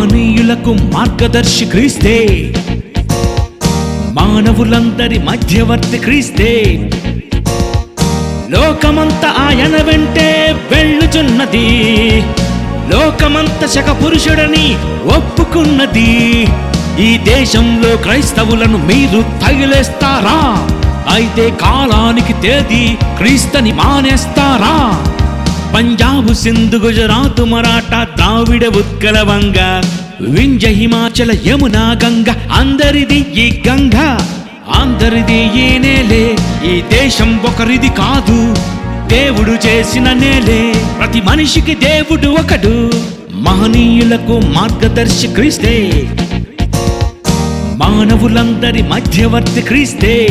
మహనీయులకు మార్గదర్శి క్రీస్తే. మానవులందరి మధ్యవర్తి క్రీస్తే. లోకమంత ఆయన వెంటే వెళ్ళుచున్నది. లోకమంత శక పురుషుడని ఒప్పుకున్నది. ఈ దేశంలో క్రైస్తవులను మీరు తగిలేస్తారా? అయితే కాలానికి తేదీ క్రీస్తని మానేస్తారా? పంజాబ్ సింధు గుజరాత్ మరాఠా ద్రావిడ ఉత్కల వంగ. వింజ హిమాచల యమునా గంగ అందరిది ఈ గంగ. అందరిది ఈ నేలే ఈ దేశం ఒకరిది కాదు. దేవుడు చేసిన నేలే ప్రతి మనిషికి దేవుడు ఒకడు. మహనీయులకు మార్గదర్శి క్రీస్తే. మానవులందరి మధ్యవర్తి క్రీస్తే.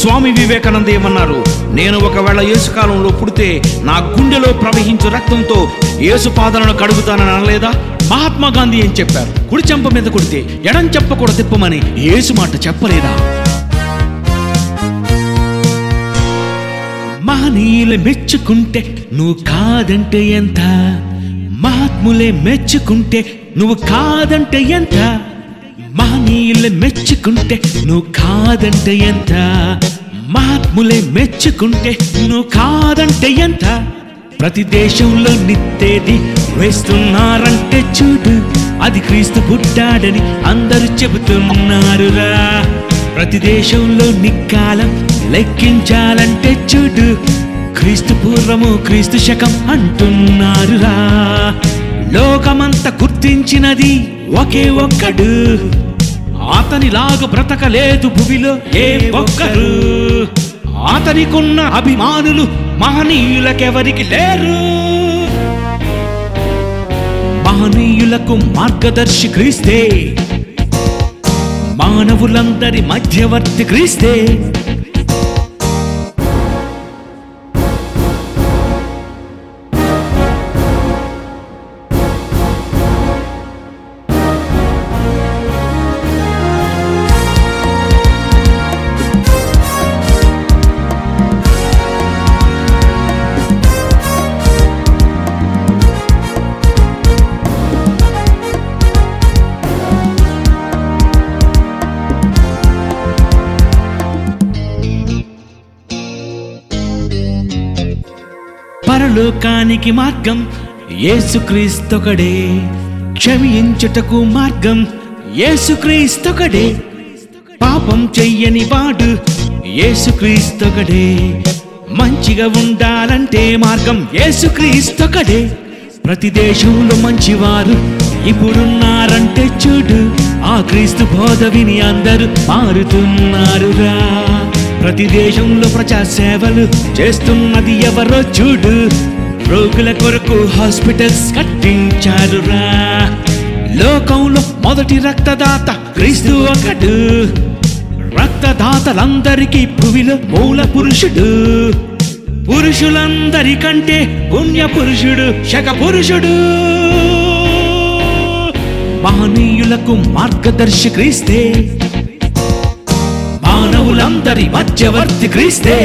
స్వామి వివేకానంద ఏమన్నారు? నేను ఒకవేళ యేసుకాలంలో పుడితే నా గుండెలో ప్రవహించు రక్తంతో యేసు పాదాలను కడుగుతానని అనలేదా? మహాత్మా గాంధీ ఏం చెప్పారు? కుడి చెంప మీద కొడితే ఎడం చెంప కూడా తిప్పమని యేసు మాట చెప్పలేదా? మహనీయులు మెచ్చుకుంటే నువ్వు కాదంటే ఎంత? మహాత్ములే మెచ్చుకుంటే నువ్వు కాదంటే ఎంత? మహనీయులు మెచ్చుకుంటే నువ్వు కాదంటే ఎంత? మహాత్ములే మెచ్చుకుంటే నువ్వు కాదంటే ఎంత? ప్రతి దేశంలో నిత్తేది వేస్తున్నారంటే చూడు అది క్రీస్తు పుట్టాడని అందరూ చెబుతున్నారురా. ప్రతి దేశంలో నిక్కాలం లెక్కించాలంటే చూడు క్రీస్తు పూర్వము క్రీస్తు శకం అంటున్నారురా. లోకమంతా గుర్తించినది ఒకే ఒక్కడు. అతనిలాగా బ్రతకలేదు భువిలో ఏ ఒక్కరు. అతనికున్న అభిమానులు మహనీయులకెవరికి లేరు. మహనీయులకు మార్గదర్శి క్రీస్తే. మానవులందరి మధ్యవర్తి క్రీస్తే. పరలోకానికి మార్గం యేసుక్రీస్తొకడే. క్షమించుటకు మార్గం యేసుక్రీస్తొకడే. పాపం చెయ్యని వాడు యేసుక్రీస్తొకడే. మంచిగా ఉండాలంటే మార్గం యేసుక్రీస్తొకడే. ప్రతి దేశంలో మంచివారు ఇప్పుడున్నారంటే చూడు. ఆ క్రీస్తు బోధ విని అందరూ మారుతున్నారురా. ప్రతి దేశంలో ప్రజా సేవలు చేస్తున్నది ఎవరో చూడు. రోగుల కొరకు హాస్పిటల్స్ కట్టించారురా. లోకంలో మొదటి రక్తదాత క్రీస్తు ఒకడు. రక్తదాతలందరికీ భువిలో మూల పురుషుడు. పురుషులందరికంటే పుణ్య పురుషుడు శక పురుషుడు. మహనీయులకు మార్గదర్శి క్రీస్తే. మానవులందరి మధ్యవర్తి క్రీస్తే.